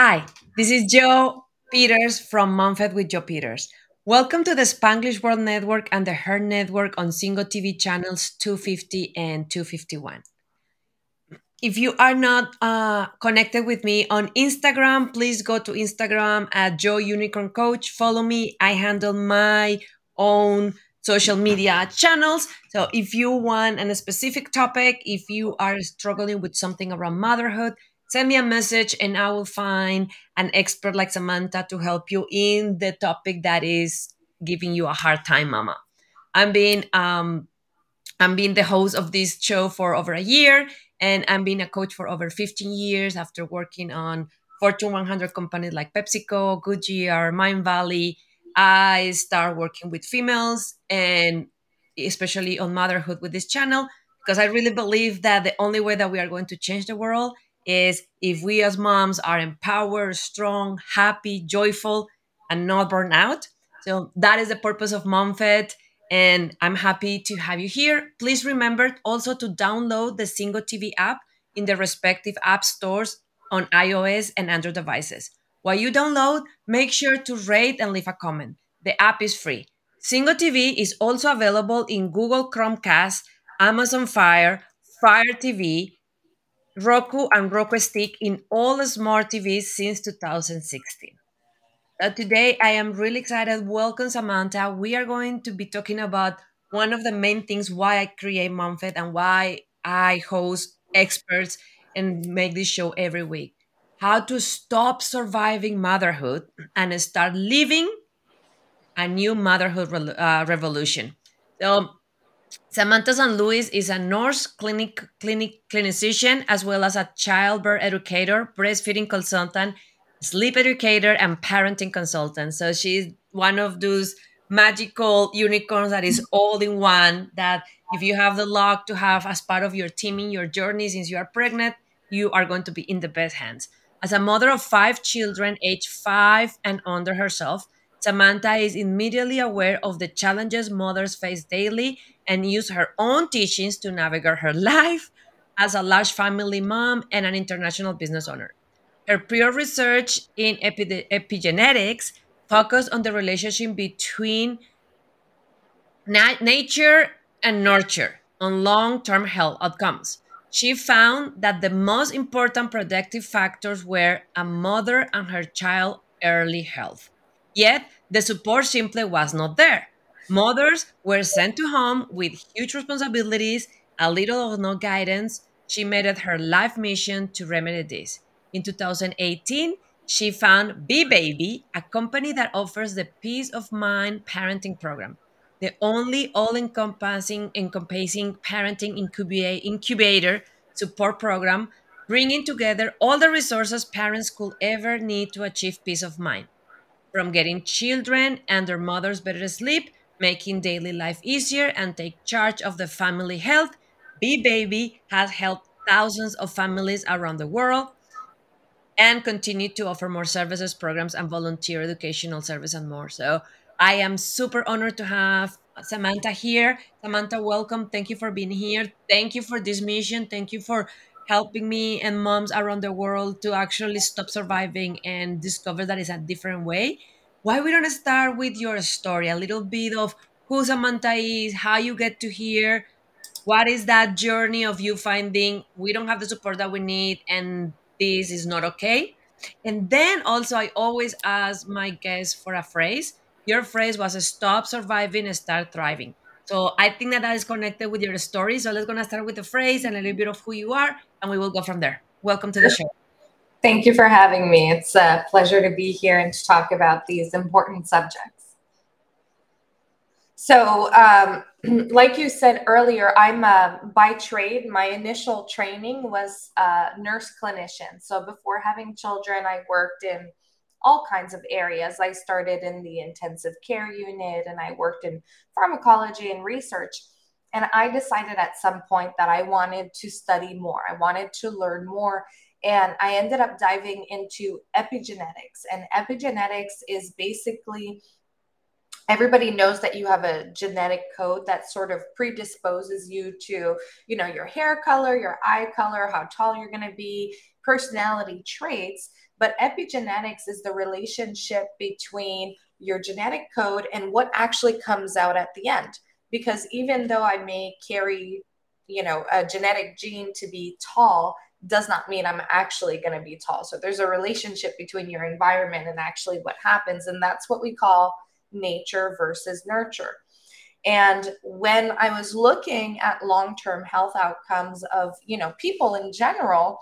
Hi, this is Joe Peters from MomFit with Joe Peters. Welcome to the Spanglish World Network and the Her Network on Single TV channels 250 and 251. If you are not uh, connected with me on Instagram, please go to Instagram at Joe Unicorn Coach. Follow me. I handle my own social media channels. So if you want a specific topic, if you are struggling with something around motherhood, send me a message and I will find an expert like Samantha to help you in the topic that is giving you a hard time, mama. I'm being um I'm being the host of this show for over a year and I'm being a coach for over 15 years after working on Fortune 100 companies like PepsiCo, Goodyear, Mindvalley. I start working with females and especially on motherhood with this channel because I really believe that the only way that we are going to change the world is if we as moms are empowered, strong, happy, joyful, and not burn out. So that is the purpose of MomFit. And I'm happy to have you here. Please remember also to download the Single TV app in the respective app stores on iOS and Android devices. While you download, make sure to rate and leave a comment. The app is free. Single TV is also available in Google Chromecast, Amazon Fire, Fire TV, Roku and Roku Stick in all smart TVs since 2016. Uh, today, I am really excited. Welcome, Samantha. We are going to be talking about one of the main things why I create MomFit and why I host experts and make this show every week. How to stop surviving motherhood and start living a new motherhood uh, revolution. So, Samantha San Luis is a nurse, clinic, clinic clinician, as well as a childbirth educator, breastfeeding consultant, sleep educator, and parenting consultant. So she's one of those magical unicorns that is all in one. That if you have the luck to have as part of your team in your journey since you are pregnant, you are going to be in the best hands. As a mother of five children, age five and under herself, Samantha is immediately aware of the challenges mothers face daily and use her own teachings to navigate her life as a large family mom and an international business owner. Her prior research in epi- epigenetics focused on the relationship between na- nature and nurture on long term health outcomes. She found that the most important protective factors were a mother and her child early health. Yet, the support simply was not there. Mothers were sent to home with huge responsibilities, a little or no guidance. She made it her life mission to remedy this. In 2018, she found Be Baby, a company that offers the peace of mind parenting program, the only all-encompassing encompassing parenting incubator support program, bringing together all the resources parents could ever need to achieve peace of mind from getting children and their mothers better sleep, making daily life easier, and take charge of the family health. Be Baby has helped thousands of families around the world and continue to offer more services, programs, and volunteer educational service and more. So I am super honored to have Samantha here. Samantha, welcome. Thank you for being here. Thank you for this mission. Thank you for helping me and moms around the world to actually stop surviving and discover that it's a different way. Why we don't start with your story, a little bit of who Samantha is, how you get to here, what is that journey of you finding we don't have the support that we need and this is not okay. And then also i always ask my guests for a phrase. Your phrase was stop surviving and start thriving. So i think that that is connected with your story. So let's gonna start with the phrase and a little bit of who you are and we will go from there welcome to the show thank you for having me it's a pleasure to be here and to talk about these important subjects so um, like you said earlier, I'm uh, by trade. My initial training was a nurse clinician. So before having children, I worked in all kinds of areas. I started in the intensive care unit and I worked in pharmacology and research. And I decided at some point that I wanted to study more, I wanted to learn more. And I ended up diving into epigenetics. And epigenetics is basically everybody knows that you have a genetic code that sort of predisposes you to you know your hair color your eye color how tall you're going to be personality traits but epigenetics is the relationship between your genetic code and what actually comes out at the end. Because even though I may carry, you know, a genetic gene to be tall, does not mean I'm actually going to be tall. So there's a relationship between your environment and actually what happens. And that's what we call nature versus nurture. And when I was looking at long-term health outcomes of, you know, people in general,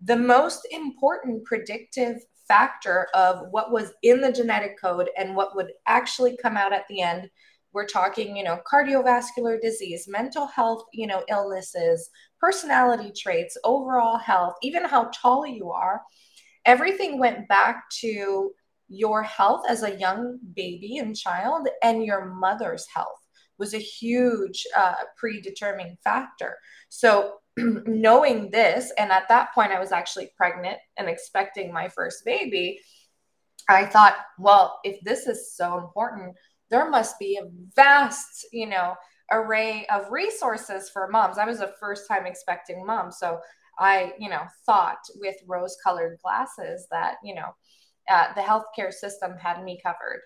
the most important predictive factor of what was in the genetic code and what would actually come out at the end we're talking you know cardiovascular disease mental health you know illnesses personality traits overall health even how tall you are everything went back to your health as a young baby and child and your mother's health was a huge uh, predetermining factor so knowing this, and at that point, I was actually pregnant and expecting my first baby. I thought, well, if this is so important, there must be a vast, you know, array of resources for moms. I was a first time expecting mom. So I, you know, thought with rose colored glasses that, you know, uh, the healthcare system had me covered.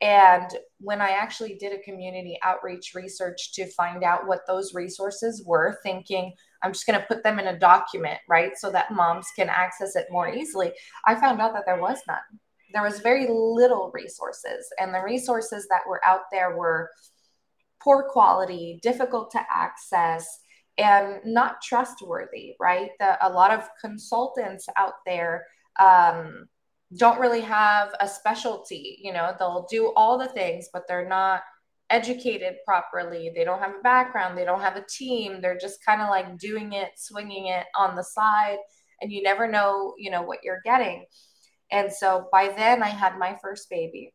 And when I actually did a community outreach research to find out what those resources were, thinking I'm just going to put them in a document, right? So that moms can access it more easily, I found out that there was none. There was very little resources. And the resources that were out there were poor quality, difficult to access, and not trustworthy, right? The, a lot of consultants out there. Um, don't really have a specialty. You know, they'll do all the things, but they're not educated properly. They don't have a background. They don't have a team. They're just kind of like doing it, swinging it on the side, and you never know, you know, what you're getting. And so by then, I had my first baby.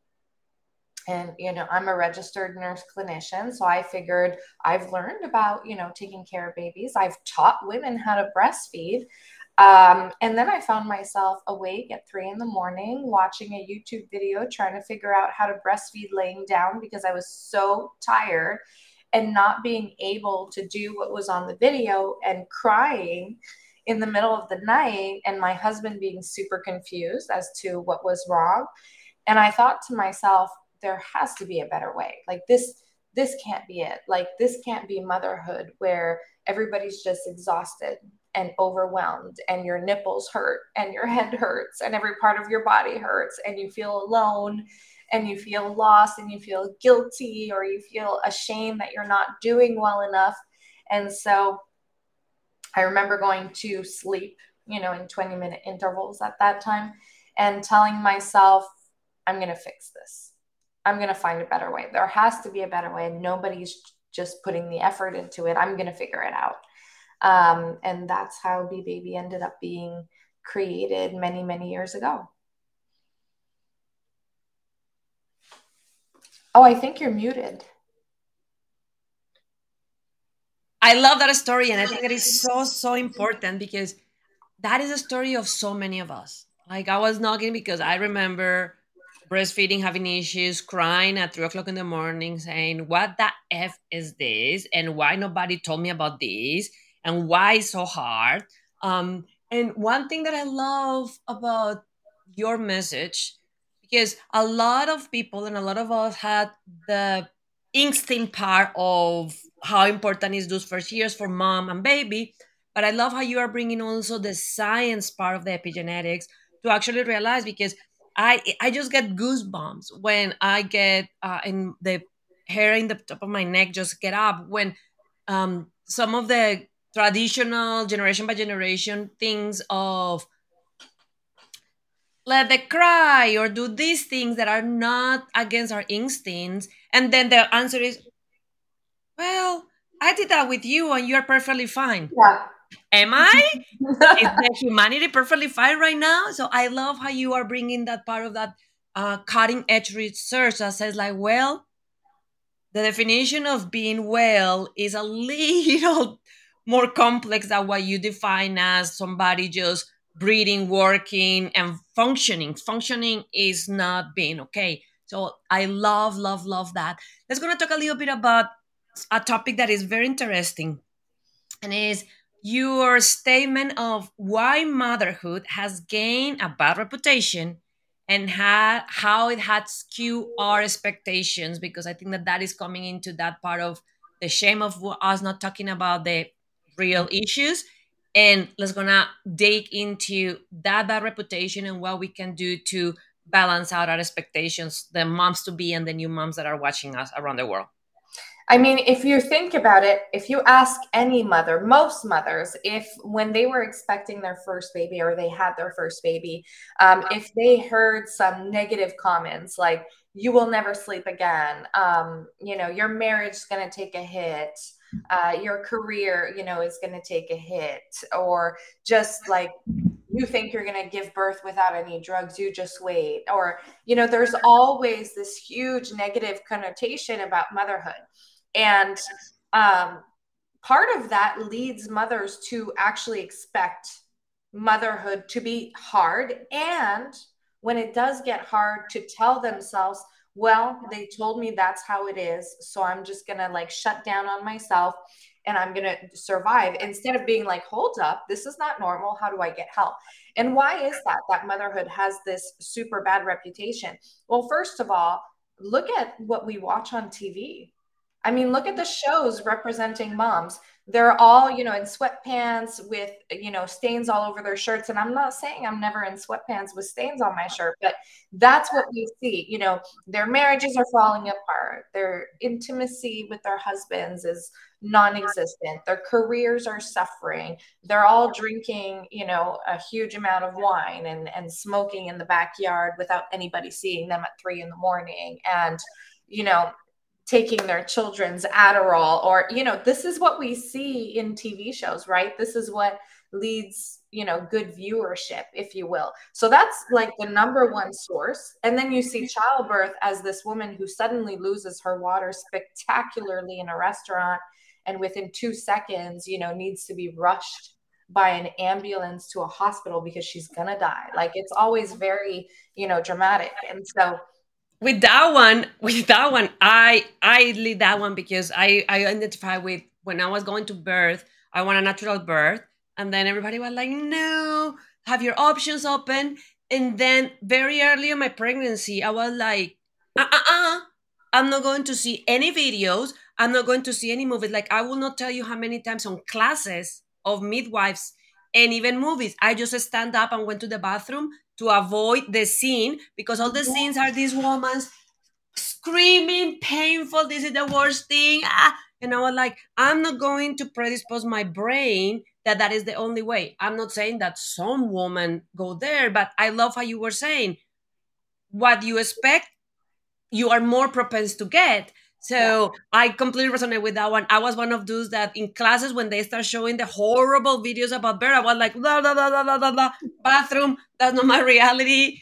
And, you know, I'm a registered nurse clinician. So I figured I've learned about, you know, taking care of babies. I've taught women how to breastfeed. Um, and then I found myself awake at three in the morning watching a YouTube video trying to figure out how to breastfeed laying down because I was so tired and not being able to do what was on the video and crying in the middle of the night and my husband being super confused as to what was wrong. And I thought to myself, there has to be a better way. Like this, this can't be it. Like this can't be motherhood where everybody's just exhausted and overwhelmed and your nipples hurt and your head hurts and every part of your body hurts and you feel alone and you feel lost and you feel guilty or you feel ashamed that you're not doing well enough and so i remember going to sleep you know in 20 minute intervals at that time and telling myself i'm going to fix this i'm going to find a better way there has to be a better way nobody's just putting the effort into it i'm going to figure it out um, and that's how Be Baby ended up being created many, many years ago. Oh, I think you're muted. I love that story. And I think that is so, so important because that is a story of so many of us. Like I was knocking because I remember breastfeeding, having issues, crying at three o'clock in the morning, saying, What the F is this? And why nobody told me about this? and why so hard. Um, and one thing that I love about your message, because a lot of people and a lot of us had the instinct part of how important is those first years for mom and baby. But I love how you are bringing also the science part of the epigenetics to actually realize because I I just get goosebumps when I get uh, in the hair in the top of my neck just get up when um, some of the traditional generation by generation things of let the cry or do these things that are not against our instincts. And then the answer is well i did that with you and you're perfectly fine. Yeah. am i? Is the humanity perfectly fine right now? So i love how you are bringing that part of that uh, cutting edge research that says like well the definition of being well is a little more complex than what you define as somebody just breathing, working, and functioning. Functioning is not being okay. So I love, love, love that. Let's gonna talk a little bit about a topic that is very interesting, and is your statement of why motherhood has gained a bad reputation and ha- how it had skewed our expectations because i think that that is coming into that part of the shame of us not talking about the real issues and let's gonna dig into that bad reputation and what we can do to balance out our expectations the moms to be and the new moms that are watching us around the world. I mean, if you think about it, if you ask any mother, most mothers, if when they were expecting their first baby or they had their first baby, um, if they heard some negative comments like, you will never sleep again, um, you know, your marriage is going to take a hit, uh, your career, you know, is going to take a hit, or just like you think you're going to give birth without any drugs you just wait or you know there's always this huge negative connotation about motherhood and um, part of that leads mothers to actually expect motherhood to be hard. And when it does get hard, to tell themselves, well, they told me that's how it is. So I'm just going to like shut down on myself and I'm going to survive instead of being like, hold up, this is not normal. How do I get help? And why is that? That motherhood has this super bad reputation. Well, first of all, look at what we watch on TV. I mean, look at the shows representing moms. They're all, you know, in sweatpants with, you know, stains all over their shirts. And I'm not saying I'm never in sweatpants with stains on my shirt, but that's what we see. You know, their marriages are falling apart. Their intimacy with their husbands is non existent. Their careers are suffering. They're all drinking, you know, a huge amount of wine and, and smoking in the backyard without anybody seeing them at three in the morning. And, you know, taking their children's Adderall or you know this is what we see in TV shows right? This is what leads you know good viewership if you will. So that's like the number one source. And then you see childbirth as this woman who suddenly loses her water spectacularly in a restaurant and within 2 seconds you know needs to be rushed by an ambulance to a hospital because she's going to die. Like it's always very you know dramatic. And so with that one with that one i i lead that one because i i identify with when i was going to birth i want a natural birth. And then everybody was like no have your options open. And then very early in my pregnancy i was like uh-uh i'm not going to see any videos. I'm not going to see any movies. Like i will not tell you how many times on classes of midwives and even movies. I just stand up and went to the bathroom to avoid the scene because all the scenes are these women screaming, painful. This is the worst thing. Ah. And I was like, I'm not going to predispose my brain that that is the only way. I'm not saying that some women go there, but I love how you were saying what you expect, you are more propense to get. So yeah. I completely resonate with that one. I was one of those that in classes when they start showing the horrible videos about birth, I was like, blah, blah, blah, blah, blah, blah, bathroom, that's not my reality.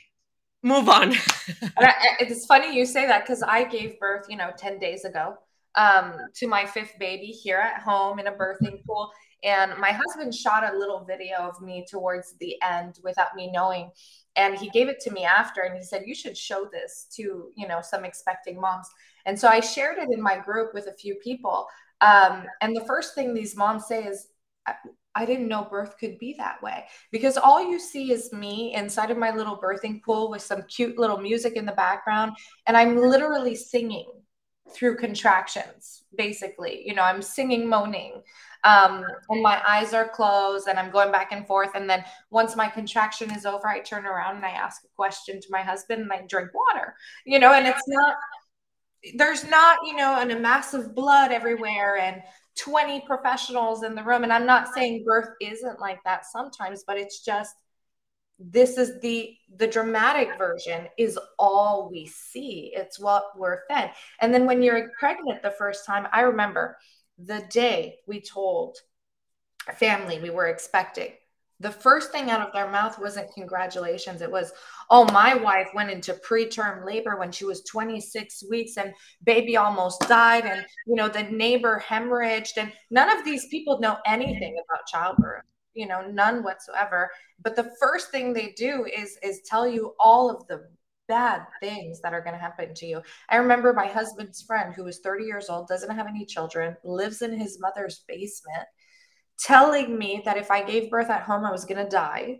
Move on. it's funny you say that because I gave birth, you know, 10 days ago um, to my fifth baby here at home in a birthing pool. And my husband shot a little video of me towards the end without me knowing. And he gave it to me after and he said, You should show this to, you know, some expecting moms. And so I shared it in my group with a few people. Um, and the first thing these moms say is, I, didn't know birth could be that way because all you see is me inside of my little birthing pool with some cute little music in the background. And I'm literally singing through contractions, basically. You know, I'm singing, moaning. Um, and my eyes are closed and I'm going back and forth. And then once my contraction is over, I turn around and I ask a question to my husband and I drink water, you know, and it's not there's not, you know, and a mass of blood everywhere and 20 professionals in the room. And I'm not saying birth isn't like that sometimes, but it's just this is the the dramatic version is all we see it's what we're fed and then when you're pregnant the first time i remember the day we told family we were expecting the first thing out of their mouth wasn't congratulations. It was, oh, my wife went into preterm labor when she was 26 weeks and baby almost died. And, you know, the neighbor hemorrhaged. And none of these people know anything about childbirth, you know, none whatsoever. But the first thing they do is, is tell you all of the bad things that are going to happen to you. I remember my husband's friend who was 30 years old, doesn't have any children, lives in his mother's basement telling me that if I gave birth at home, I was going to die.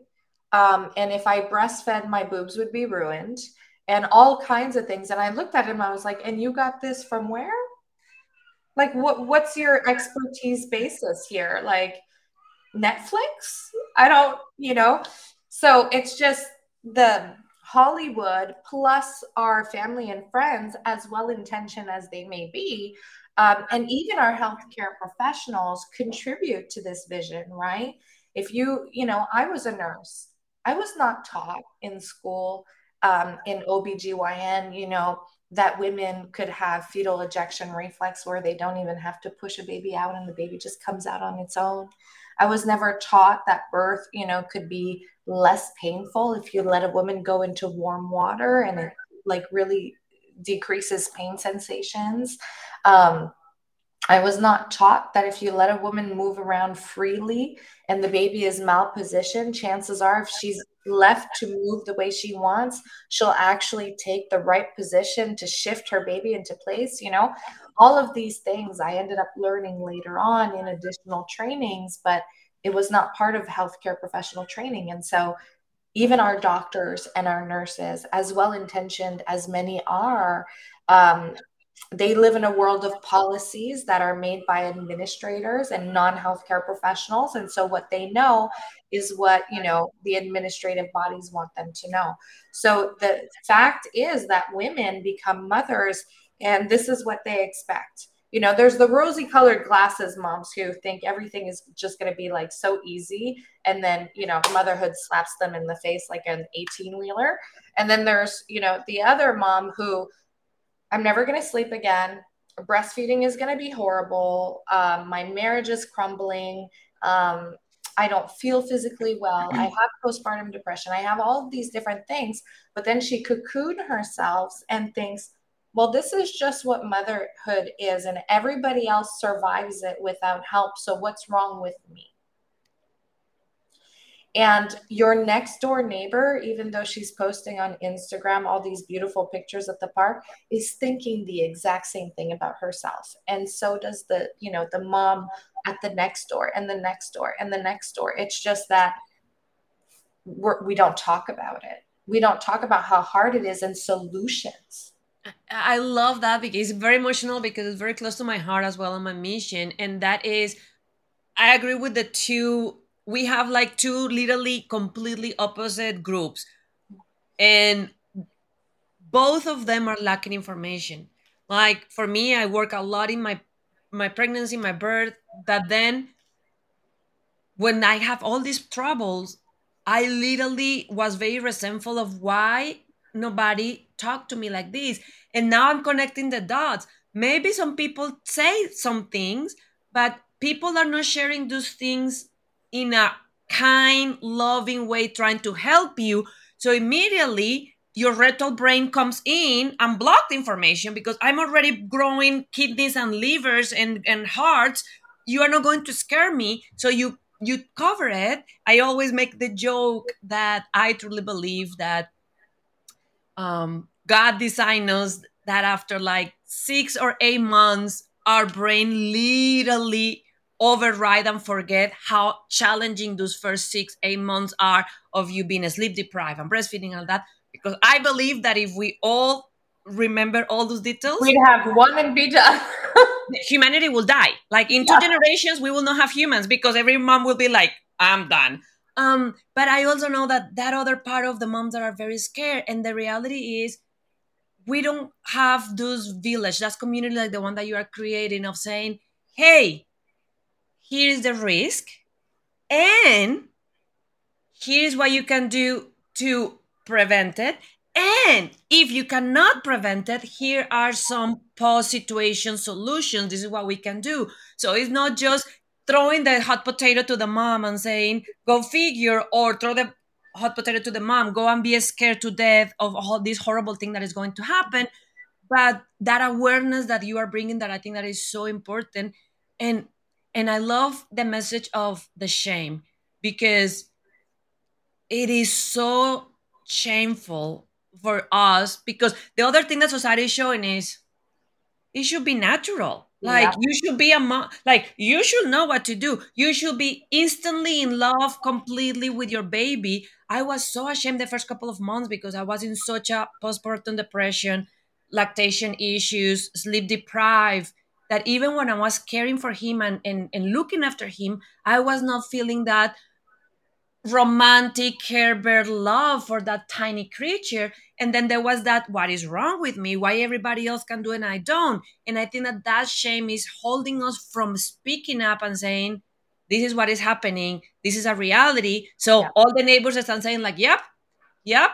Um, and if I breastfed, my boobs would be ruined and all kinds of things. And I looked at him, I was like, and you got this from where? Like, what, what's your expertise basis here? Like, Netflix? I don't, you know. So it's just the Hollywood plus our family and friends, as well intentioned as they may be, um, and even our healthcare professionals contribute to this vision, right? If you, you know, I was a nurse, I was not taught in school um, in OBGYN, you know, that women could have fetal ejection reflex where they don't even have to push a baby out and the baby just comes out on its own. I was never taught that birth, you know, could be less painful if you let a woman go into warm water and it like really decreases pain sensations. Um, I was not taught that if you let a woman move around freely and the baby is malpositioned, chances are if she's left to move the way she wants, she'll actually take the right position to shift her baby into place. You know, all of these things I ended up learning later on in additional trainings, but it was not part of healthcare professional training. And so, even our doctors and our nurses, as well intentioned as many are, um, they live in a world of policies that are made by administrators and non-healthcare professionals. And so what they know is what you know the administrative bodies want them to know. So the fact is that women become mothers and this is what they expect. You know there's the rosy colored glasses moms who think everything is just going to be like so easy and then you know motherhood slaps them in the face like an 18 wheeler and then there's you know the other mom who I'm never going to sleep again. Breastfeeding is going to be horrible. Um, my marriage is crumbling. Um, I don't feel physically well. I have postpartum depression. I have all of these different things. But then she cocooned herself and thinks, well, this is just what motherhood is, and everybody else survives it without help. So what's wrong with me? And your next door neighbor, even though she's posting on Instagram all these beautiful pictures at the park, is thinking the exact same thing about herself. And so does the, you know, the mom at the next door and the next door and the next door. It's just that we're, we do not talk about it. We don't talk about how hard it is and solutions. I love that because it's very emotional because it's very close to my heart as well on my mission. And that is, I agree with the two we have like two literally completely opposite groups. And both of them are lacking information. Like for me i work a lot in my my pregnancy my birth that then when i have all these troubles i literally was very resentful of why nobody talked to me like this. And now i'm connecting the dots. Maybe some people say some things but people are not sharing those things in a kind, loving way, trying to help you. So immediately your rectal brain comes in and block the information because I'm already growing kidneys and livers and, and hearts. You are not going to scare me. So you you cover it. I always make the joke that I truly believe that um, God designed us that after like six or eight months, our brain literally override and forget how challenging those first six, eight months are of you being sleep deprived and breastfeeding and all that. Because I believe that if we all remember all those details, we'd have one and be done. humanity will die. Like in two generations, we will not have humans because every mom will be like, I'm done. Um, but I also know that that other part of the moms that are very scared, and the reality is, we don't have those village, that community like the one that you are creating of saying, "Hey, here's the risk and here's what you can do to prevent it. And if you cannot prevent it here are some post situation solutions. This is what we can do. So it's not just throwing the hot potato to the mom and saying go figure or throw the hot potato to the mom go and be scared to death of all this horrible thing that is going to happen. But that awareness that you are bringing that i think that is so important. And and I love the message of the shame because it is so shameful for us because the other thing that society is showing is it should be natural. like yeah. you should be a mom like you should know what to do you should be instantly in love completely with your baby i was so ashamed the first couple of months because i was in such a postpartum depression lactation issues sleep deprived that even when i was caring for him and, and, and looking after him i was not feeling that romantic care bear love for that tiny creature. And then there was that what is wrong with me? Why everybody else can do it and i don't? And i think that that shame is holding us from speaking up and saying this is what is happening. This is a reality. So yeah. all the neighbors are saying like yep yep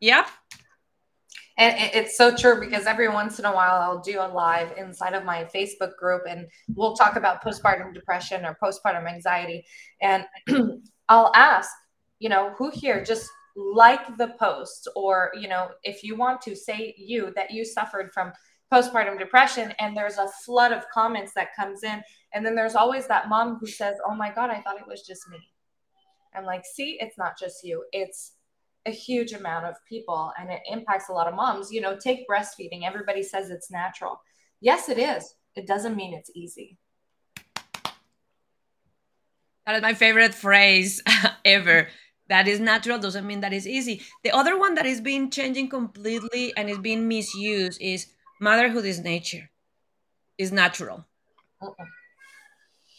yep and it's so true because every once in a while I'll do a live inside of my Facebook group and we'll talk about postpartum depression or postpartum anxiety. And I'll ask, you know, who here just like the post or, you know, if you want to say you that you suffered from postpartum depression and there's a flood of comments that comes in and then there's always that mom who says, "Oh my god, I thought it was just me." I'm like, "See, it's not just you. It's a huge amount of people and it impacts a lot of moms. You know, take breastfeeding. Everybody says it's natural. Yes, it is. It doesn't mean it's easy. That is my favorite phrase ever. That is natural doesn't mean that is easy. The other one that is being changing completely and is being misused is motherhood is nature, is natural. Uh-uh.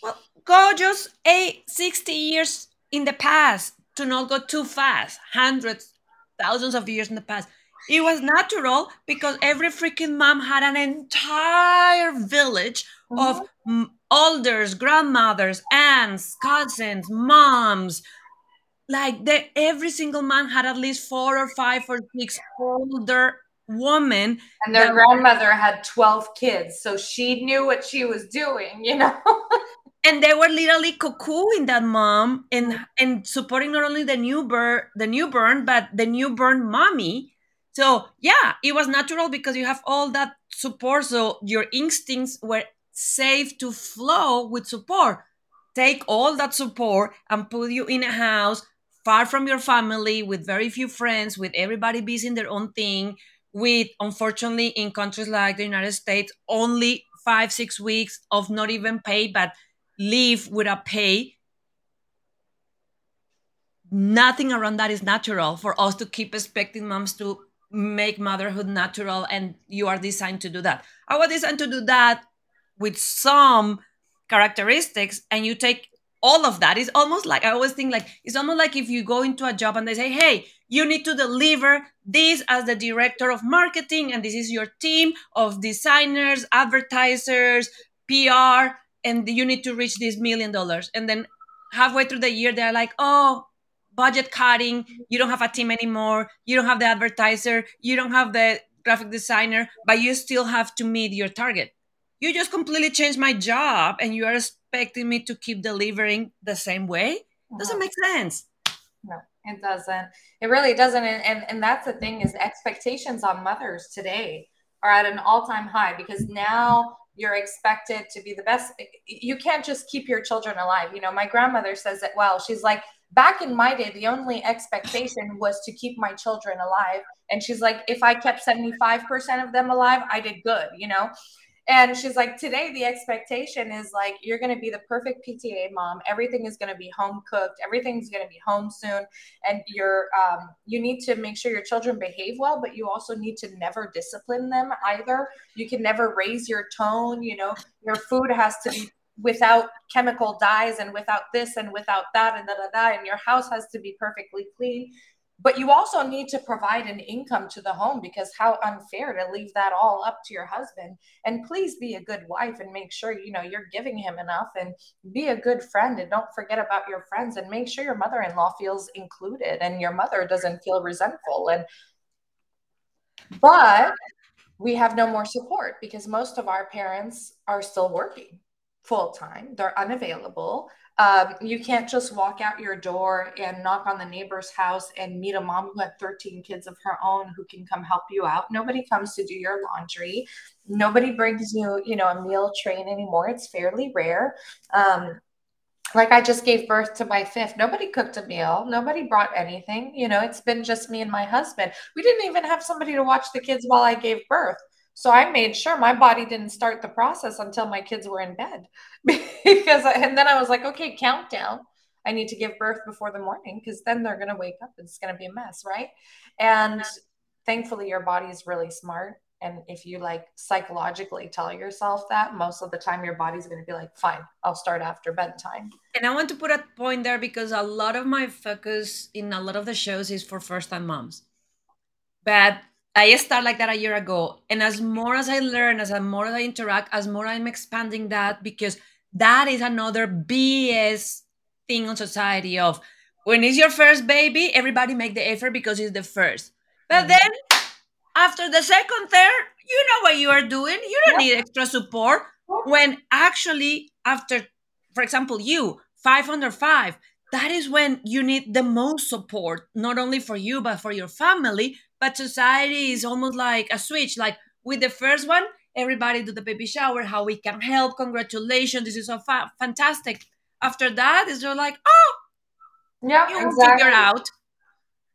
Well, go just eight, 60 years in the past to not go too fast, hundreds, thousands of years in the past. It was natural because every freaking mom had an entire village mm-hmm. of elders, grandmothers, aunts, cousins, moms. Like they, every single man had at least four or five or six older women. And their grandmother had 12 kids. So she knew what she was doing, you know? and they were literally cuckooing that mom and and supporting not only the newborn the newborn but the newborn mommy. So yeah it was natural because you have all that support. So your instincts were safe to flow with support. Take all that support and put you in a house far from your family with very few friends, with everybody busy in their own thing, with unfortunately in countries like the United States, only five, six weeks of not even pay, but leave without pay. Nothing around that is natural for us to keep expecting moms to make motherhood natural, and you are designed to do that. I was designed to do that with some characteristics and you take all of that it's almost like i always think like it's almost like if you go into a job and they say hey you need to deliver this as the director of marketing and this is your team of designers advertisers pr and you need to reach this million dollars. And then halfway through the year they're like oh budget cutting. You don't have a team anymore. You don't have the advertiser. You don't have the graphic designer but you still have to meet your target. You just completely changed my job and you are expecting me to keep delivering the same way? Doesn't make sense. No it doesn't. It really doesn't. And, and, and that's the thing is expectations on mothers today are at an all-time high because now you're expected to be the best. You can't just keep your children alive. You know my grandmother says it well she's like back in my day the only expectation was to keep my children alive. And she's like if i kept 75% of them alive i did good you know and she's like, today the expectation is like you're going to be the perfect PTA mom. Everything is going to be home cooked. Everything's going to be home soon, and you're um, you need to make sure your children behave well, but you also need to never discipline them either. You can never raise your tone. You know, your food has to be without chemical dyes and without this and without that and da da da, and your house has to be perfectly clean but you also need to provide an income to the home because how unfair to leave that all up to your husband. And please be a good wife and make sure you know you're giving him enough and be a good friend and don't forget about your friends and make sure your mother-in-law feels included and your mother doesn't feel resentful. And but we have no more support because most of our parents are still working full time they're unavailable um, you can't just walk out your door and knock on the neighbor's house and meet a mom who had 13 kids of her own who can come help you out. Nobody comes to do your laundry. Nobody brings you, you know, a meal train anymore. It's fairly rare. Um, like I just gave birth to my fifth. Nobody cooked a meal. Nobody brought anything. You know, it's been just me and my husband. We didn't even have somebody to watch the kids while I gave birth. So I made sure my body didn't start the process until my kids were in bed. because and then I was like, okay, countdown. I need to give birth before the morning because then they're going to wake up. It's going to be a mess, right? And thankfully your body is really smart and if you like psychologically tell yourself that most of the time your body's going to be like fine i'll start after bedtime and i want to put a point there because a lot of my focus in a lot of the shows is for first time moms but i start like that a year ago and as more as i learn as more as i interact as more i'm expanding that because that is another bs thing on society of when it's your first baby everybody make the effort because it's the first but mm-hmm. then after the second, third, you know what you are doing. You don't need extra support. When actually, after, for example, you, five under five, that is when you need the most support, not only for you, but for your family. But society is almost like a switch. Like with the first one, everybody do the baby shower, how we can help. Congratulations, this is so fa- fantastic. After that, it's just like, oh, yeah, you exactly. figure out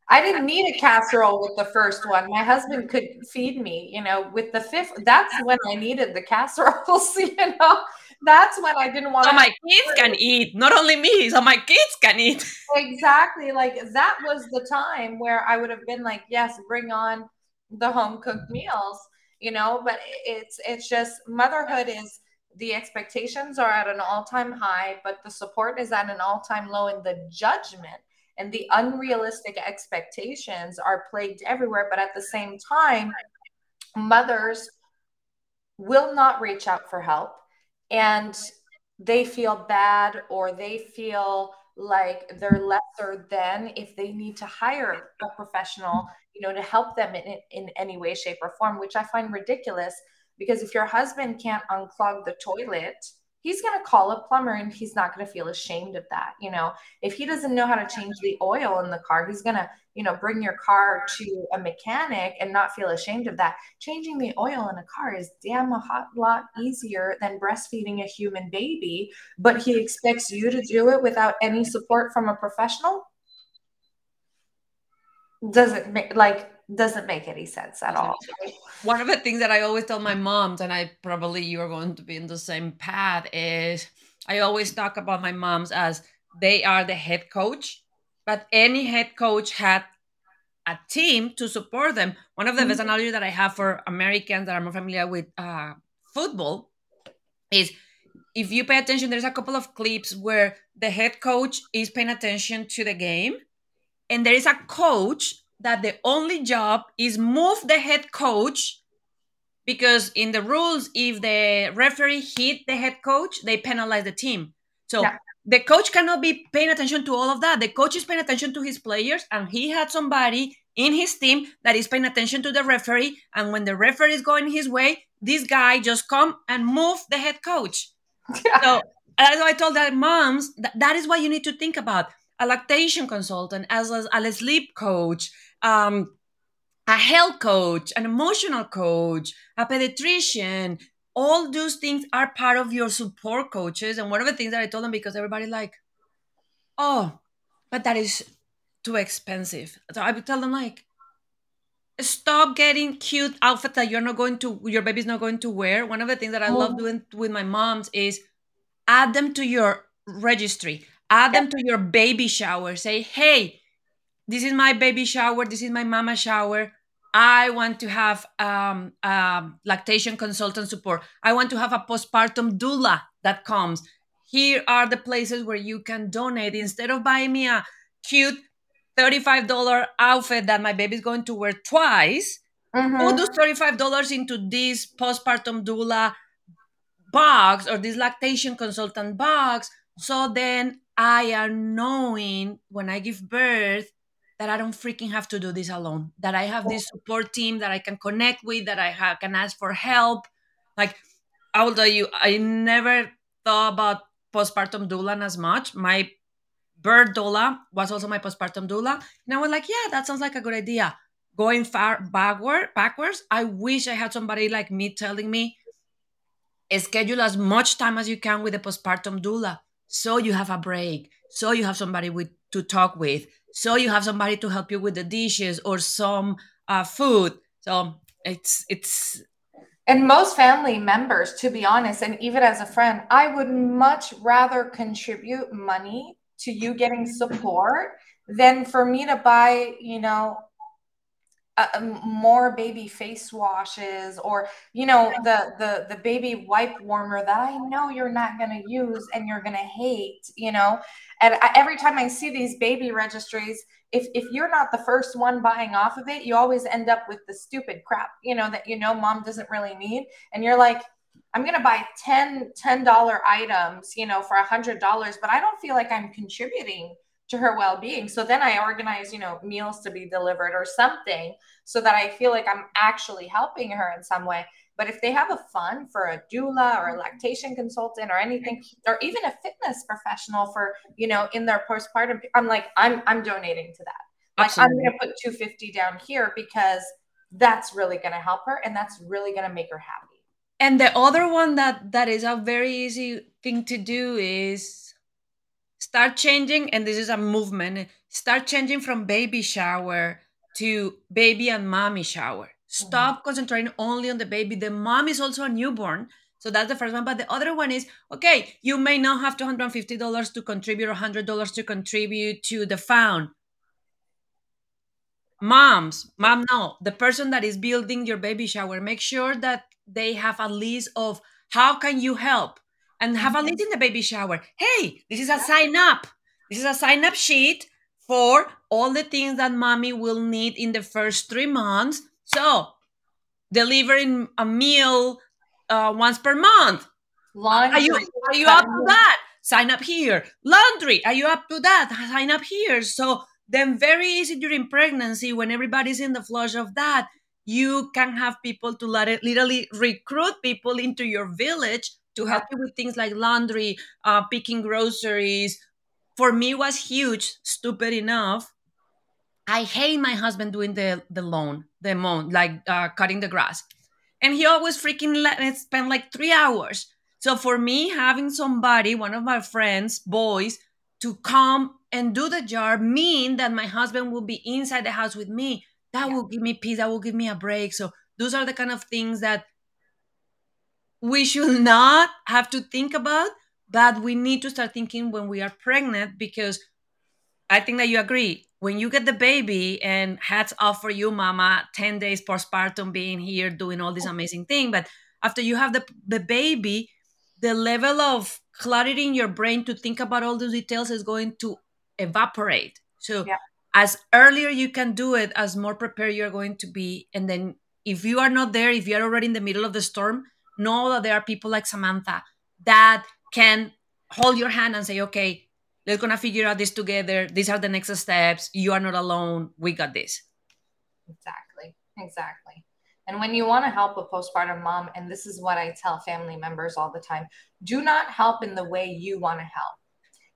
I didn't need a casserole with the first one. My husband could feed me, you know, with the fifth. That's when I needed the casseroles, you know. That's when I didn't want so my kids can eat, not only me, so my kids can eat. Exactly. Like that was the time where I would have been like, yes, bring on the home cooked meals, you know, but it's it's just motherhood is the expectations are at an all-time high, but the support is at an all-time low in the judgment and the unrealistic expectations are plagued everywhere but at the same time mothers will not reach out for help and they feel bad or they feel like they're lesser than if they need to hire a professional you know to help them in, in any way shape or form which i find ridiculous because if your husband can't unclog the toilet he's going to call a plumber and he's not going to feel ashamed of that you know? If he doesn't know how to change the oil in the car he's going to you know bring your car to a mechanic and not feel ashamed of that changing the oil in a car is damn a hot lot easier than breastfeeding a human baby but he expects you to do it without any support from a professional doesn't make like doesn't make any sense at all. One of the things that I always tell my moms, and I probably you are going to be in the same path, is I always talk about my moms as they are the head coach, but any head coach had a team to support them. One of the mm-hmm. best analogies that I have for Americans that are more familiar with uh, football is if you pay attention, there's a couple of clips where the head coach is paying attention to the game, and there is a coach that the only job is move the head coach because in the rules if the referee hit the head coach they penalize the team so yeah. The coach cannot be paying attention to all of that the coach is paying attention to his players and he had somebody in his team that is paying attention to the referee and when the referee is going his way this guy just come and move the head coach yeah. so as i told that moms that, that is what you need to think about a lactation consultant as a, a sleep coach um, a health coach, an emotional coach, a pediatrician. All those things are part of your support coaches. And one of the things that I told them because everybody like, oh, but that is too expensive. So I would tell them like, stop getting cute outfits that you're not going to, your baby's not going to wear. One of the things that I oh. love doing with my moms is add them to your registry, add them to your baby shower. Say, hey, this is my baby shower this is my mama shower i want to have um, um, lactation consultant support. I want to have a postpartum doula that comes. Here are the places where you can donate. Instead of buying me a cute $35 outfit that my baby's going to wear twice mm-hmm. put those $35 into this postpartum doula box or this lactation consultant box? So then i am knowing when i give birth that I don't freaking have to do this alone. That I have this support team that I can connect with, that I ha- can ask for help. Like I will tell you, I never thought about postpartum doula as much. My birth doula was also my postpartum doula, and I was like, yeah, that sounds like a good idea. Going far backward, backwards, I wish I had somebody like me telling me schedule as much time as you can with the postpartum doula, so you have a break, so you have somebody with to talk with, so you have somebody to help you with the dishes or some uh, food. So it's it's And most family members, to be honest, and even as a friend, I would much rather contribute money to you getting support than for me to buy, you know, uh, more baby face washes or you know the the the baby wipe warmer that I know you're not going to use and you're going to hate you know? And I, every time I see these baby registries if if you're not the first one buying off of it you always end up with the stupid crap you know that you know mom doesn't really need. And you're like I'm going to buy 10 $10 items you know for a $100 but I don't feel like I'm contributing to her well-being. So then i organize you know meals to be delivered or something so that i feel like i'm actually helping her in some way. But if they have a fund for a doula or a mm-hmm. lactation consultant or anything or even a fitness professional for you know in their postpartum i'm like i'm i'm donating to that. Like Absolutely. i'm going to put 250 down here because that's really going to help her and that's really going to make her happy. And the other one that that is a very easy thing to do is start changing and this is a movement start changing from baby shower to baby and mommy shower. Stop mm-hmm. concentrating only on the baby. The mom is also a newborn so that's the first one. But the other one is okay you may not have $250 to contribute or $100 to contribute to the fund moms mom no. The person that is building your baby shower make sure that they have a list of how can you help and have a list in the baby shower. Hey, this is a sign up. This is a sign up sheet for all the things that mommy will need in the first three months. So, delivering a meal uh, once per month. Laundry. Are you, are you up to that? Sign up here. Laundry. Are you up to that? Sign up here. So, then very easy during pregnancy when everybody's in the flush of that you can have people to let it literally recruit people into your village to help you with things like laundry, uh, picking groceries. For me, was huge. Stupid enough. I hate my husband doing the the lawn, the mown, like uh, cutting the grass, and he always freaking let it spend like three hours. So for me, having somebody, one of my friends, boys, to come and do the job, mean that my husband will be inside the house with me. That yeah. will give me peace. That will give me a break. So those are the kind of things that we should not have to think about, but we need to start thinking when we are pregnant because I think that you agree. When you get the baby, and hats off for you, mama, 10 days postpartum being here doing all this amazing thing. But after you have the, the baby, the level of clarity in your brain to think about all those details is going to evaporate. So, yeah. as earlier you can do it, as more prepared you're going to be. And then, if you are not there, if you're already in the middle of the storm, know that there are people like Samantha that can hold your hand and say, okay, let's gonna figure out this together. These are the next steps. You are not alone. We got this. Exactly. Exactly. And when you want to help a postpartum mom, and this is what I tell family members all the time do not help in the way you want to help.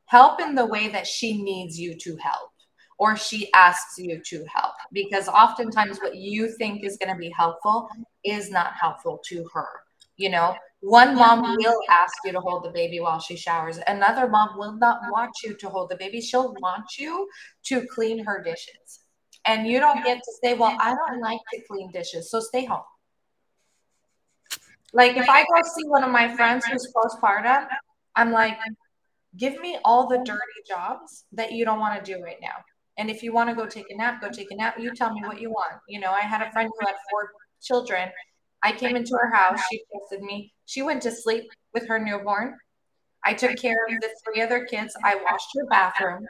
Help in the way that she needs you to help or she asks you to help. Because oftentimes, what you think is going to be helpful is not helpful to her. You know, one mom will ask you to hold the baby while she showers. Another mom will not want you to hold the baby. She'll want you to clean her dishes. And you don't get to say, Well, I don't like to clean dishes, so stay home. Like if I go see one of my friends who's postpartum, I'm like, give me all the dirty jobs that you don't want to do right now. And if you want to go take a nap, go take a nap. You tell me what you want. You know, I had a friend who had four children I came into her house. She texted me. She went to sleep with her newborn. I took care of the three other kids. I washed her bathroom.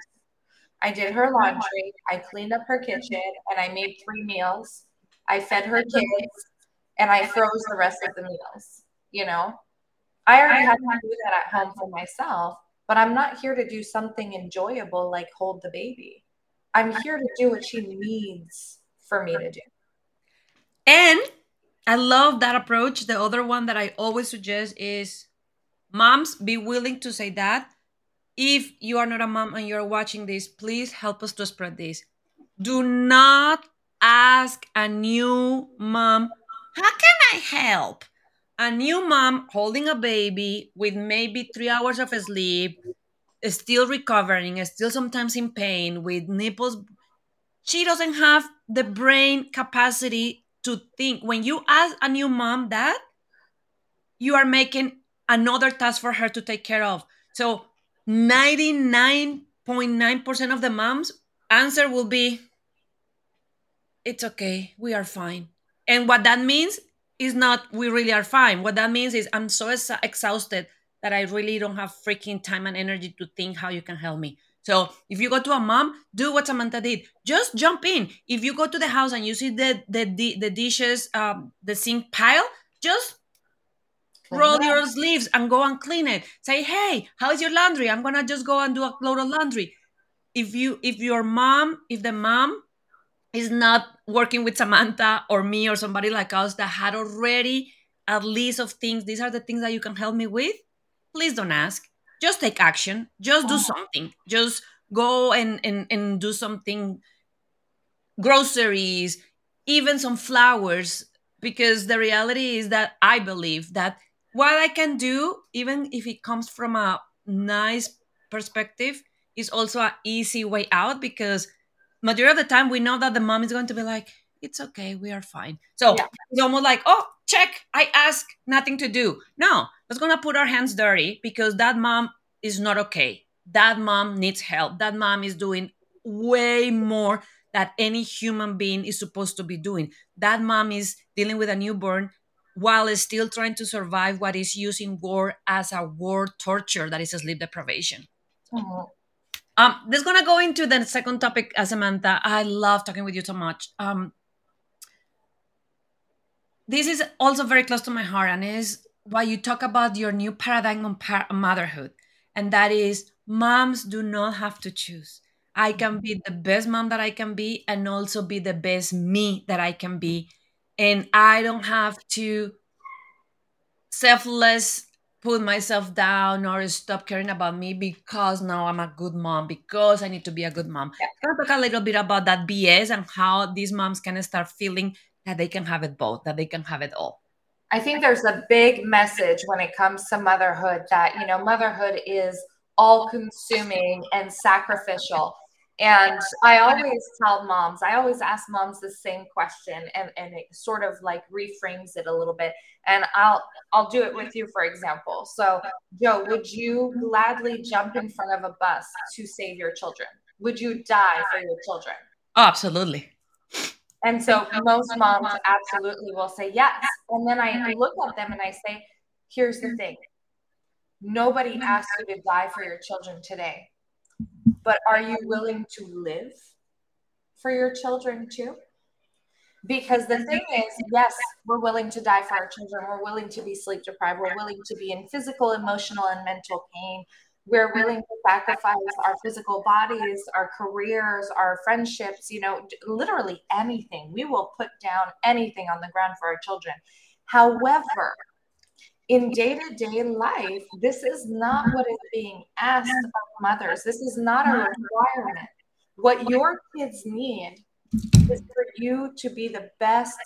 I did her laundry. I cleaned up her kitchen and I made three meals. I fed her kids and I froze the rest of the meals. You know, I already had to do that at home for myself, but I'm not here to do something enjoyable like hold the baby. I'm here to do what she needs for me to do. And I love that approach. The other one that I always suggest is moms be willing to say that. If you are not a mom and you're watching this, please help us to spread this. Do not ask a new mom, How can I help? A new mom holding a baby with maybe three hours of sleep, still recovering, still sometimes in pain, with nipples. She doesn't have the brain capacity to think when you ask a new mom that you are making another task for her to take care of. So 99.9% of the moms answer will be it's okay, we are fine. And what that means is not we really are fine. What that means is I'm so ex- exhausted that I really don't have freaking time and energy to think how you can help me. So if you go to a mom, do what Samantha did. Just jump in. If you go to the house and you see the the the, the dishes, um, the sink pile, just roll your sleeves and go and clean it. Say, hey, how's your laundry? I'm gonna just go and do a load of laundry. If you if your mom, if the mom is not working with Samantha or me or somebody like us that had already a list of things, these are the things that you can help me with, please don't ask. Just take action. Just do uh-huh. something. Just go and, and, and do something, groceries, even some flowers, because the reality is that I believe that what I can do, even if it comes from a nice perspective, is also an easy way out because majority of the time we know that the mom is going to be like it's okay we are fine so yeah. it's almost like oh check i ask nothing to do no let's gonna put our hands dirty because that mom is not okay that mom needs help that mom is doing way more that any human being is supposed to be doing that mom is dealing with a newborn while still trying to survive what is using war as a war torture that is a sleep deprivation mm-hmm. Um, this is gonna go into the second topic, uh, Samantha. I love talking with you so much. Um, this is also very close to my heart, and is why you talk about your new paradigm on par- motherhood, and that is moms do not have to choose. I can be the best mom that I can be, and also be the best me that I can be, and I don't have to selfless put myself down or stop caring about me because now I'm a good mom, because I need to be a good mom. Yeah. Can I talk a little bit about that BS and how these moms can start feeling that they can have it both, that they can have it all? I think there's a big message when it comes to motherhood that, you know, motherhood is all consuming and sacrificial. And I always tell moms, I always ask moms the same question and, and it sort of like reframes it a little bit. And I'll I'll do it with you, for example. So Joe, would you gladly jump in front of a bus to save your children? Would you die for your children? Oh, absolutely. And so most moms absolutely will say yes. And then I look at them and I say, here's the thing. Nobody mm-hmm. asked you to die for your children today but are you willing to live for your children too? Because the thing mm-hmm. is, yes, we're willing to die for our children. We're willing to be sleep deprived. We're willing to be in physical, emotional, and mental pain. We're willing to sacrifice our physical bodies, our careers, our friendships, you know, literally anything. We will put down anything on the ground for our children. However, in day to day life, this is not what is being asked of mothers. This is not a requirement. What your kids need is for you to be the best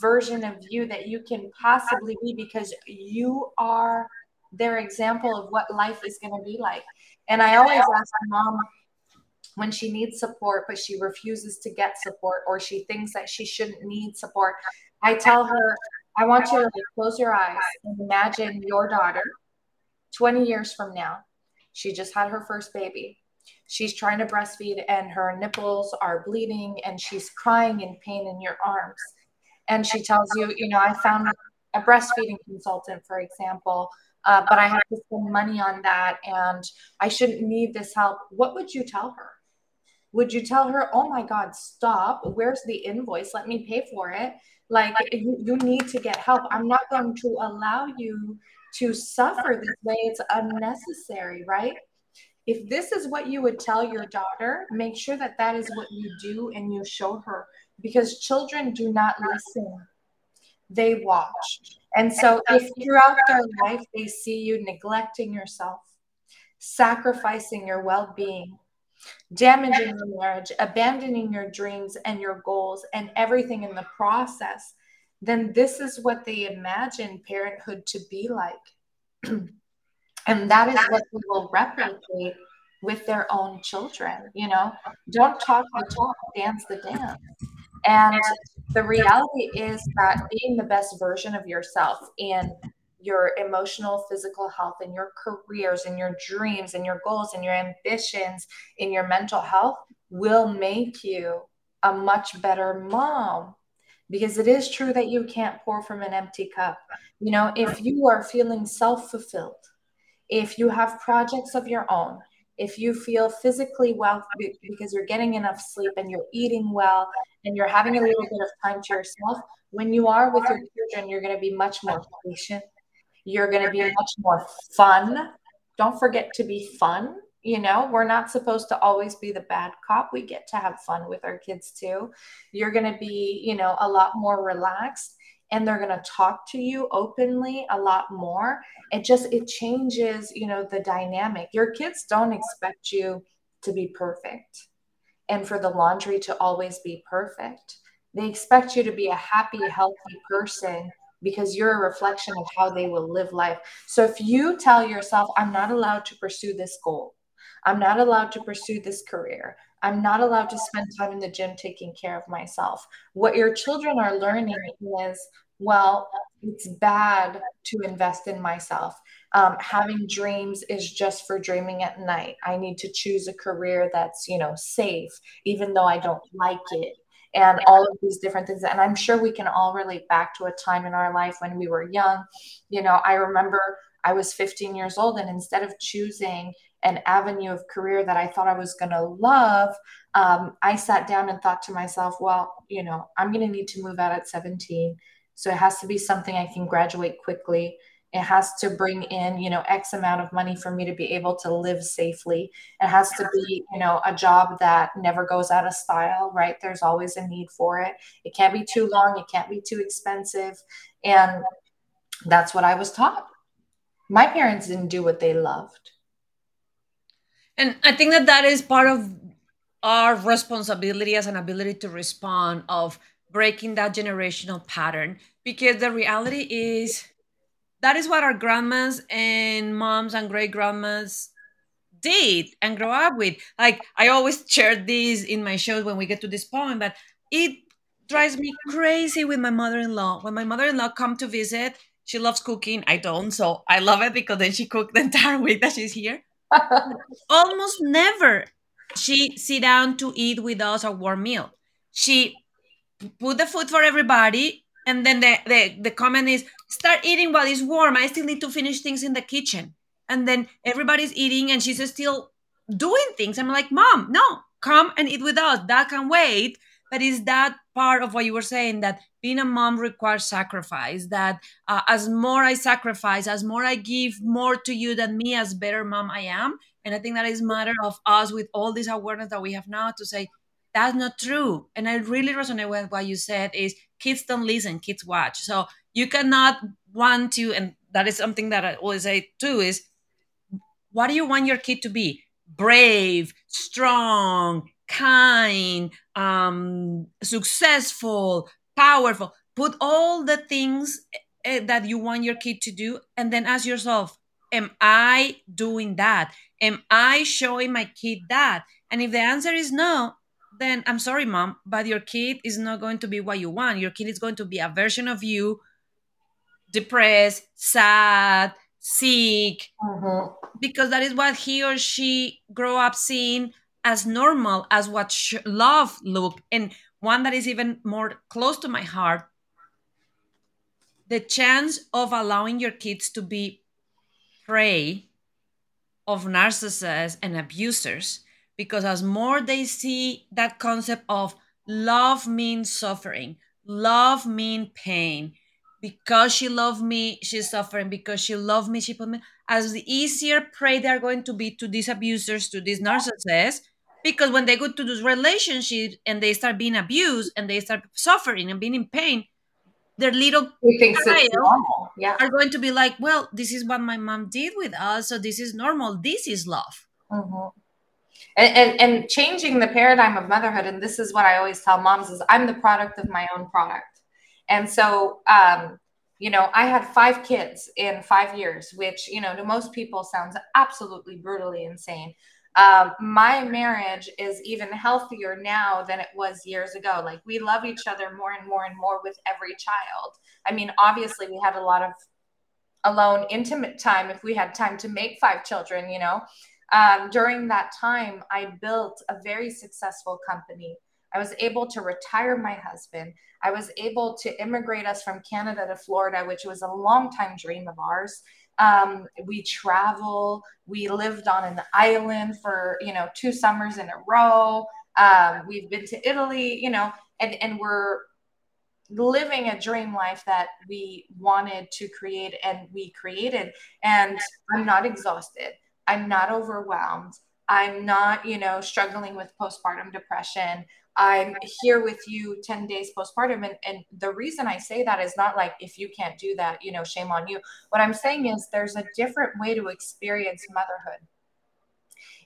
version of you that you can possibly be because you are their example of what life is going to be like. And I always ask my mom when she needs support, but she refuses to get support or she thinks that she shouldn't need support. I tell her, I want you to close your eyes and imagine your daughter 20 years from now. She just had her first baby. She's trying to breastfeed and her nipples are bleeding and she's crying in pain in your arms. And she tells you, you know, I found a breastfeeding consultant, for example, uh, but I have to spend money on that and I shouldn't need this help. What would you tell her? Would you tell her, oh my God, stop? Where's the invoice? Let me pay for it. Like you, you need to get help. I'm not going to allow you to suffer this way. It's unnecessary, right? If this is what you would tell your daughter, make sure that that is what you do and you show her because children do not listen, they watch. And so, if throughout their life they see you neglecting yourself, sacrificing your well being, damaging your marriage, abandoning your dreams and your goals and everything in the process, then this is what they imagine parenthood to be like. and that is what we will replicate with their own children. You know, don't talk the talk, dance the dance. And the reality is that being the best version of yourself in your emotional, physical health, in your careers, and your dreams, and your goals, and your ambitions, in your mental health will make you a much better mom. Because it is true that you can't pour from an empty cup. You know, if you are feeling self fulfilled, if you have projects of your own, if you feel physically well because you're getting enough sleep and you're eating well and you're having a little bit of time to yourself, when you are with your children, you're going to be much more patient. You're going to be much more fun. Don't forget to be fun. You know, we're not supposed to always be the bad cop. We get to have fun with our kids too. You're going to be, you know, a lot more relaxed and they're going to talk to you openly a lot more. It just it changes you know the dynamic. Your kids don't expect you to be perfect and for the laundry to always be perfect. They expect you to be a happy healthy person because you're a reflection of how they will live life. So if you tell yourself i'm not allowed to pursue this goal. I'm not allowed to pursue this career I'm not allowed to spend time in the gym taking care of myself. What your children are learning is, well, it's bad to invest in myself. Um, having dreams is just for dreaming at night. I need to choose a career that's, you know, safe, even though I don't like it. And all of these different things. And I'm sure we can all relate back to a time in our life when we were young. You know, I remember I was 15 years old, and instead of choosing an avenue of career that I thought I was going to love, um, I sat down and thought to myself, well, you know, I'm going to need to move out at 17. So it has to be something I can graduate quickly. It has to bring in, you know, X amount of money for me to be able to live safely. It has to be, you know, a job that never goes out of style, right? There's always a need for it. It can't be too long, it can't be too expensive. And that's what I was taught. My parents didn't do what they loved and I think that that is part of our responsibility as an ability to respond of breaking that generational pattern because the reality is that is what our grandmas and moms and great grandmas did and grow up with. Like I always share this in my shows when we get to this point, but it drives me crazy with my mother-in-law. When my mother-in-law come to visit, she loves cooking. I don't, so I love it because then she cooked the entire week that she's here. Almost never she sit down to eat with us a warm meal. She put the food for everybody, and then the, the, the comment is start eating while it's warm. I still need to finish things in the kitchen. And then everybody's eating and she's still doing things. I'm like, Mom, no, come and eat with us. That can wait. But is that part of what you were saying that being a mom requires sacrifice that uh, as more i sacrifice as more i give more to you than me as better mom i am. And i think that is matter of us with all this awareness that we have now to say that's not true. And i really resonate with what you said is kids don't listen kids watch. So you cannot want to and that is something that i always say too is what do you want your kid to be? Brave strong kind, um, successful, powerful. Put all the things uh, that you want your kid to do, and then ask yourself, Am I doing that? Am I showing my kid that? And if the answer is no, then I'm sorry, mom, but your kid is not going to be what you want. Your kid is going to be a version of you, depressed, sad, sick, mm-hmm. because that is what he or she grow up seeing as normal as what sh- love look and one that is even more close to my heart the chance of allowing your kids to be prey of narcissists and abusers because as more they see that concept of love means suffering love mean pain because she loved me she's suffering because she loved me she put me as the easier prey they're going to be to these abusers to these narcissists because when they go to those relationships and they start being abused and they start suffering and being in pain their little child yeah. are going to be like well this is what my mom did with us so this is normal. This is love. Mm-hmm. and, and, and changing the paradigm of motherhood and this is what i always tell moms is i'm the product of my own product. And so um, you know i had five kids in five years which you know to most people sounds absolutely brutally insane um, my marriage is even healthier now than it was years ago. Like we love each other more and more and more with every child. I mean, obviously, we had a lot of alone intimate time if we had time to make five children you know um, during that time i built a very successful company i was able to retire my husband i was able to immigrate us from canada to florida which was a long time dream of ours um, we travel we lived on an island for you know two summers in a row. Um, we've been to italy you know and and we're living a dream life that we wanted to create and we created. And i'm not exhausted. I'm not overwhelmed. I'm not you know struggling with postpartum depression i'm here with you 10 days postpartum and, and the reason i say that is not like if you can't do that you know shame on you what i'm saying is there's a different way to experience motherhood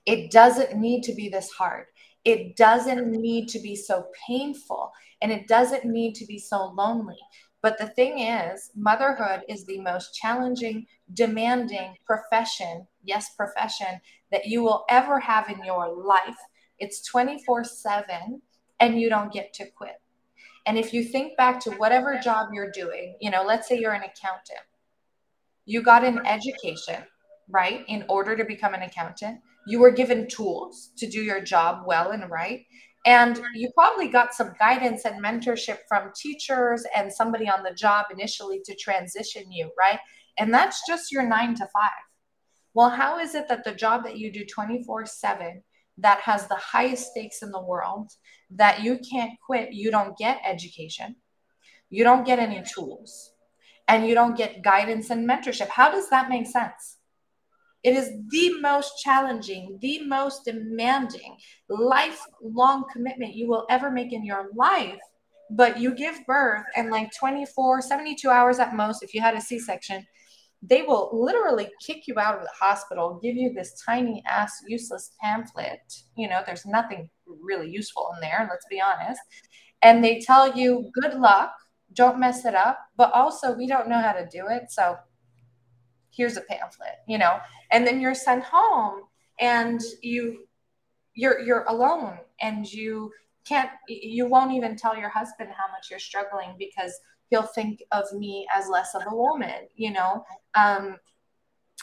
it doesn't need to be this hard it doesn't need to be so painful and it doesn't need to be so lonely. But the thing is, motherhood is the most challenging, demanding profession, yes, profession, that you will ever have in your life. It's 24 7 and you don't get to quit. And if you think back to whatever job you're doing, you know, let's say you're an accountant, you got an education, right, in order to become an accountant. You were given tools to do your job well and right. And you probably got some guidance and mentorship from teachers and somebody on the job initially to transition you right? And that's just your 9 to 5 well how is it that the job that you do 24 7 that has the highest stakes in the world that you can't quit you don't get education you don't get any tools and you don't get guidance and mentorship how does that make sense it is the most challenging, the most demanding, lifelong commitment you will ever make in your life. But you give birth, and like 24, 72 hours at most, if you had a C section, they will literally kick you out of the hospital, give you this tiny ass useless pamphlet. You know, there's nothing really useful in there, let's be honest. And they tell you, good luck, don't mess it up. But also, we don't know how to do it. So here's a pamphlet you know and then you're sent home and you you're you're alone and you can't you won't even tell your husband how much you're struggling because he'll think of me as less of a woman you know um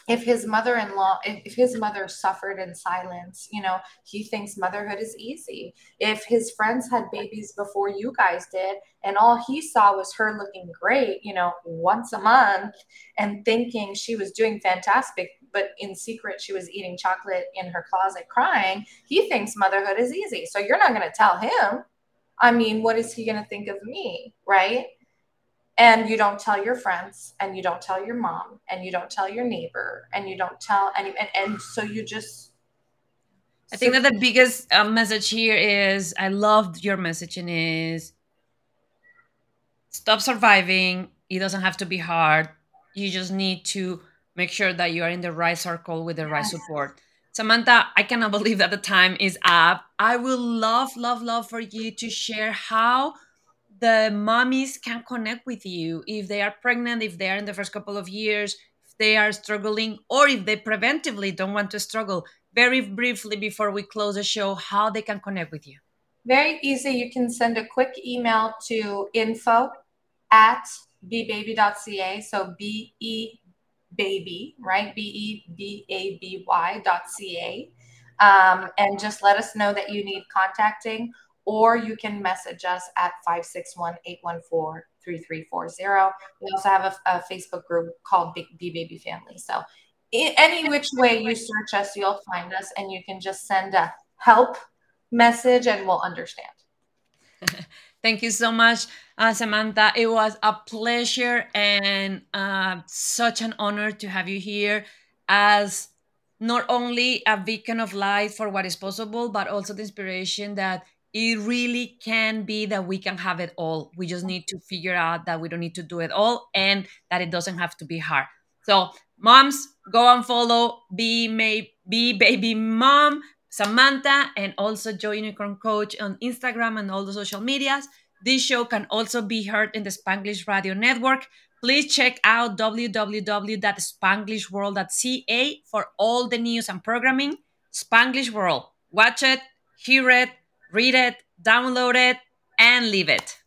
if his mother-in-law if, his mother suffered in silence you know he thinks motherhood is easy. If his friends had babies before you guys did and all he saw was her looking great you know once a month and thinking she was doing fantastic but in secret she was eating chocolate in her closet crying he thinks motherhood is easy. So you're not going to tell him. I mean what is he going to think of me right and you don't tell your friends and you don't tell your mom and you don't tell your neighbor and you don't tell any and, and so you just i think that the biggest uh, message here is i loved your message and is stop surviving. It doesn't have to be hard. You just need to make sure that you are in the right circle with the yes. right support. Samantha i cannot believe that the time is up. I would love love love for you to share how the mommies can connect with you if they are pregnant, if they are in the first couple of years, if they are struggling, or if they preventively don't want to struggle. Very briefly before we close the show, how they can connect with you. Very easy. You can send a quick email to info at bebaby.ca. So B E baby, right? B E B A B Y dot C A. Um, and just let us know that you need contacting or you can message us at 561-814-3340. We also have a, a Facebook group called Big B Baby Family. So any which way you search us, you'll find us and you can just send a help message and we'll understand. Thank you so much, uh, Samantha. It was a pleasure and uh, such an honor to have you here as not only a beacon of light for what is possible, but also the inspiration that it really can be that we can have it all. We just need to figure out that we don't need to do it all and that it doesn't have to be hard. So, moms, go and follow Be, May, Be Baby Mom, Samantha, and also Joy Unicorn Coach on Instagram and all the social medias. This show can also be heard in the Spanglish Radio Network. Please check out www.spanglishworld.ca for all the news and programming. Spanglish World. Watch it, hear it, read it, download it, and leave it.